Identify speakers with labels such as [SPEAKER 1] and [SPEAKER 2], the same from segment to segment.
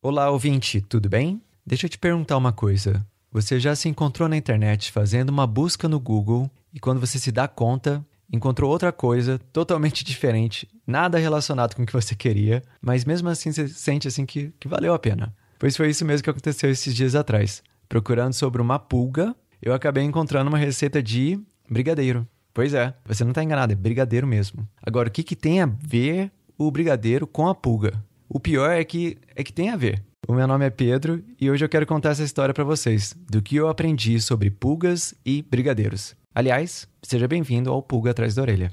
[SPEAKER 1] Olá, ouvinte, tudo bem? Deixa eu te perguntar uma coisa. Você já se encontrou na internet fazendo uma busca no Google e quando você se dá conta, encontrou outra coisa totalmente diferente, nada relacionado com o que você queria, mas mesmo assim você sente assim que, que valeu a pena? Pois foi isso mesmo que aconteceu esses dias atrás. Procurando sobre uma pulga, eu acabei encontrando uma receita de brigadeiro. Pois é, você não está enganado, é brigadeiro mesmo. Agora, o que, que tem a ver o brigadeiro com a pulga? O pior é que é que tem a ver. O meu nome é Pedro e hoje eu quero contar essa história para vocês, do que eu aprendi sobre pulgas e brigadeiros. Aliás, seja bem-vindo ao Pulga Atrás da Orelha.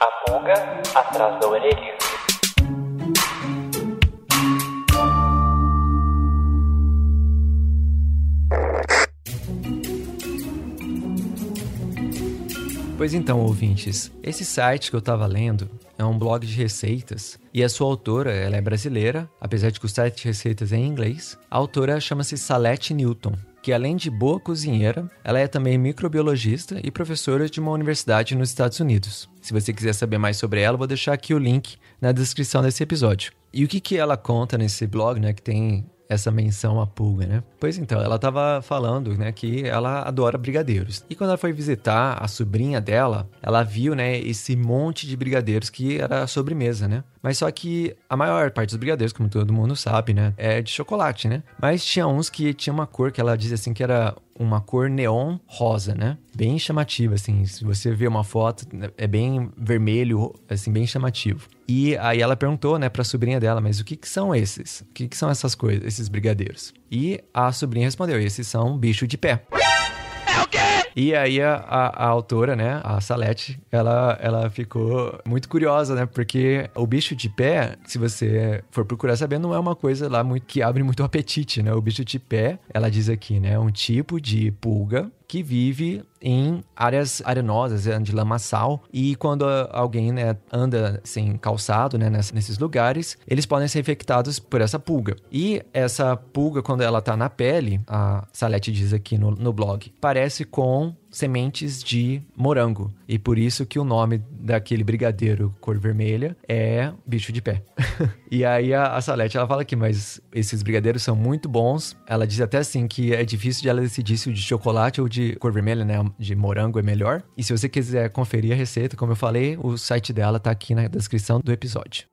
[SPEAKER 2] A pulga atrás da orelha.
[SPEAKER 1] Pois então, ouvintes, esse site que eu estava lendo é um blog de receitas e a sua autora, ela é brasileira, apesar de que o site de receitas é em inglês. A autora chama-se Salete Newton, que além de boa cozinheira, ela é também microbiologista e professora de uma universidade nos Estados Unidos. Se você quiser saber mais sobre ela, vou deixar aqui o link na descrição desse episódio. E o que, que ela conta nesse blog, né, que tem essa menção à pulga, né? Pois então, ela estava falando, né, que ela adora brigadeiros. E quando ela foi visitar a sobrinha dela, ela viu, né, esse monte de brigadeiros que era a sobremesa, né? Mas só que a maior parte dos brigadeiros, como todo mundo sabe, né, é de chocolate, né? Mas tinha uns que tinha uma cor que ela dizia assim que era uma cor neon rosa, né? Bem chamativa, assim. Se você vê uma foto, é bem vermelho, assim, bem chamativo. E aí ela perguntou, né, pra sobrinha dela, mas o que que são esses? O que que são essas coisas, esses brigadeiros? E a sobrinha respondeu, esses são bicho de pé. E aí a, a, a, autora, né, a Salete, ela, ela ficou muito curiosa, né? Porque o bicho de pé, se você for procurar saber, não é uma coisa lá muito que abre muito apetite, né? O bicho de pé, ela diz aqui, né, é um tipo de pulga que vive em áreas arenosas, de lamaçal, e quando alguém né, anda sem calçado né, nesses lugares, eles podem ser infectados por essa pulga. E essa pulga, quando ela está na pele, a Salete diz aqui no, no blog, parece com sementes de morango. E por isso que o nome daquele brigadeiro cor vermelha é bicho de pé. e aí a, a Salete ela fala aqui, mas esses brigadeiros são muito bons. Ela diz até assim que é difícil de ela decidir se o de chocolate ou de cor vermelha, né, de morango é melhor. E se você quiser conferir a receita, como eu falei, o site dela tá aqui na descrição do episódio.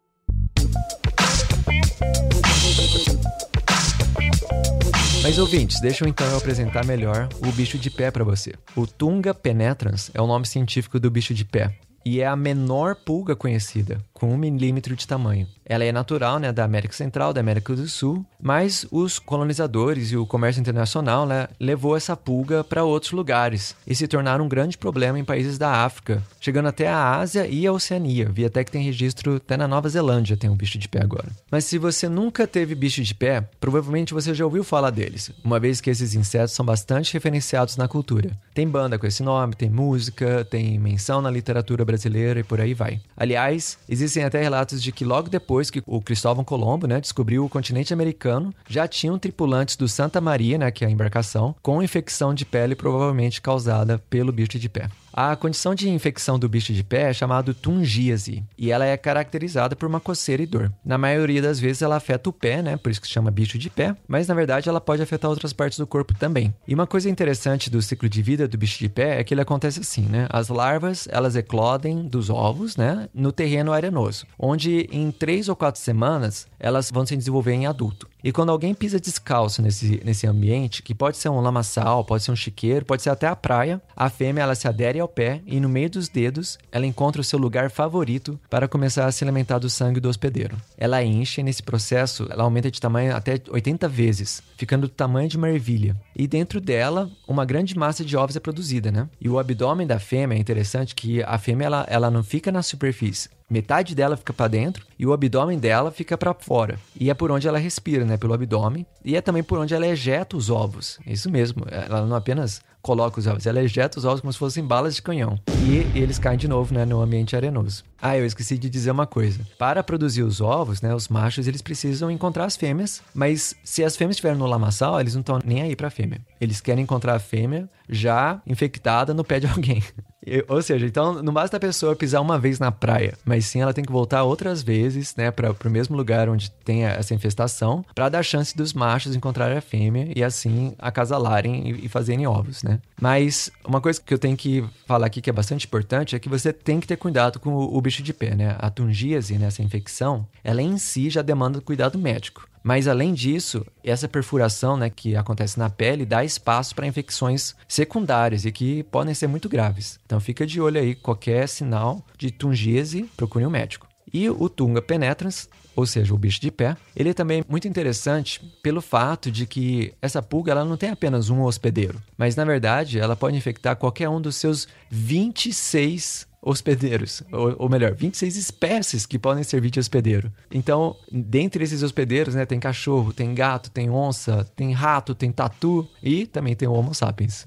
[SPEAKER 1] Mas ouvintes, deixa eu então eu apresentar melhor o bicho de pé para você. O Tunga penetrans é o nome científico do bicho de pé e é a menor pulga conhecida, com um milímetro de tamanho. Ela é natural né, da América Central, da América do Sul, mas os colonizadores e o comércio internacional né, levou essa pulga para outros lugares e se tornaram um grande problema em países da África, chegando até a Ásia e a Oceania. Vi até que tem registro até na Nova Zelândia tem um bicho de pé agora. Mas se você nunca teve bicho de pé, provavelmente você já ouviu falar deles, uma vez que esses insetos são bastante referenciados na cultura. Tem banda com esse nome, tem música, tem menção na literatura brasileira e por aí vai. Aliás, existem até relatos de que logo depois que o Cristóvão Colombo, né, descobriu o continente americano, já tinham tripulantes do Santa Maria, né, que é a embarcação, com infecção de pele provavelmente causada pelo bicho de pé. A condição de infecção do bicho de pé é chamada tungíase e ela é caracterizada por uma coceira e dor. Na maioria das vezes ela afeta o pé, né? Por isso que se chama bicho de pé, mas na verdade ela pode afetar outras partes do corpo também. E uma coisa interessante do ciclo de vida do bicho de pé é que ele acontece assim, né? As larvas, elas eclodem dos ovos, né, no terreno arenoso, onde em três ou quatro semanas elas vão se desenvolver em adulto. E quando alguém pisa descalço nesse, nesse ambiente, que pode ser um lamaçal, pode ser um chiqueiro, pode ser até a praia, a fêmea ela se adere ao pé e no meio dos dedos ela encontra o seu lugar favorito para começar a se alimentar do sangue do hospedeiro. Ela enche e nesse processo ela aumenta de tamanho até 80 vezes, ficando do tamanho de uma ervilha. E dentro dela, uma grande massa de ovos é produzida, né? E o abdômen da fêmea é interessante que a fêmea ela, ela não fica na superfície, Metade dela fica para dentro e o abdômen dela fica para fora. E é por onde ela respira, né? Pelo abdômen. E é também por onde ela ejeta os ovos. Isso mesmo. Ela não apenas coloca os ovos, ela ejeta os ovos como se fossem balas de canhão. E eles caem de novo, né? No ambiente arenoso. Ah, eu esqueci de dizer uma coisa. Para produzir os ovos, né? Os machos, eles precisam encontrar as fêmeas. Mas se as fêmeas estiverem no lamaçal, eles não estão nem aí pra fêmea. Eles querem encontrar a fêmea já infectada no pé de alguém. Ou seja, então não basta a pessoa pisar uma vez na praia, mas sim ela tem que voltar outras vezes, né, para o mesmo lugar onde tem essa infestação, para dar chance dos machos encontrarem a fêmea e assim acasalarem e, e fazerem ovos, né? Mas uma coisa que eu tenho que falar aqui que é bastante importante é que você tem que ter cuidado com o, o bicho de pé, né? A tungíase, né, essa infecção, ela em si já demanda cuidado médico. Mas além disso, essa perfuração né, que acontece na pele dá espaço para infecções secundárias e que podem ser muito graves. Então fica de olho aí, qualquer sinal de tungíase, procure um médico. E o Tunga penetrans, ou seja, o bicho de pé, ele é também muito interessante pelo fato de que essa pulga ela não tem apenas um hospedeiro, mas na verdade ela pode infectar qualquer um dos seus 26 hospedeiros, ou, ou melhor, 26 espécies que podem servir de hospedeiro. Então, dentre esses hospedeiros, né, tem cachorro, tem gato, tem onça, tem rato, tem tatu e também tem o Homo sapiens.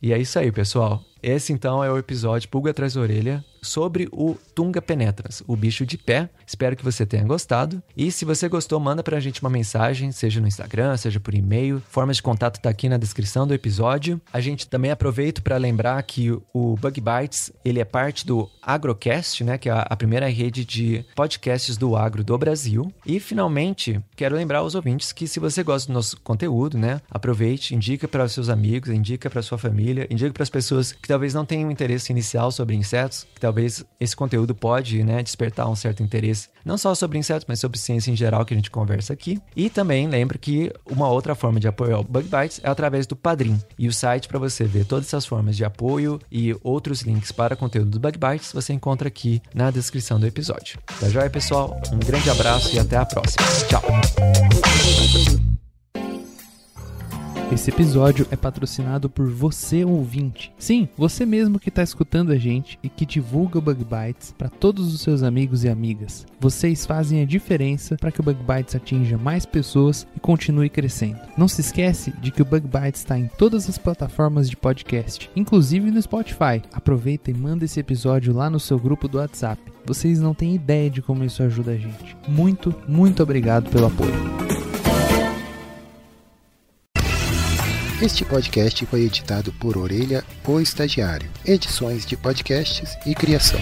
[SPEAKER 1] E é isso aí, pessoal. Esse então é o episódio Pulga Atrás da Orelha sobre o Tunga penetrans, o bicho de pé. Espero que você tenha gostado. E se você gostou, manda pra gente uma mensagem, seja no Instagram, seja por e-mail. Formas de contato tá aqui na descrição do episódio. A gente também aproveita para lembrar que o Bug Bites, ele é parte do Agrocast, né, que é a primeira rede de podcasts do agro do Brasil. E finalmente, quero lembrar aos ouvintes que se você gosta do nosso conteúdo, né, aproveite, indica para seus amigos, indica para sua família, indica para as pessoas que talvez não tenham interesse inicial sobre insetos, que talvez esse conteúdo pode, né, despertar um certo interesse, não só sobre insetos, mas sobre ciência em geral que a gente conversa aqui. E também lembra que uma outra forma de apoio ao Bug Bites é através do Padrim. E o site para você ver todas essas formas de apoio e outros links para conteúdo do Bug Bites você encontra aqui na descrição do episódio. Tá joia, pessoal? Um grande abraço e até a próxima. Tchau!
[SPEAKER 3] Esse episódio é patrocinado por você ouvinte. Sim, você mesmo que está escutando a gente e que divulga o Bug Bites para todos os seus amigos e amigas. Vocês fazem a diferença para que o Bug Bites atinja mais pessoas e continue crescendo. Não se esquece de que o Bug Bites está em todas as plataformas de podcast, inclusive no Spotify. Aproveita e manda esse episódio lá no seu grupo do WhatsApp. Vocês não têm ideia de como isso ajuda a gente. Muito, muito obrigado pelo apoio.
[SPEAKER 4] Este podcast foi editado por Orelha, o Estagiário. Edições de podcasts e criação.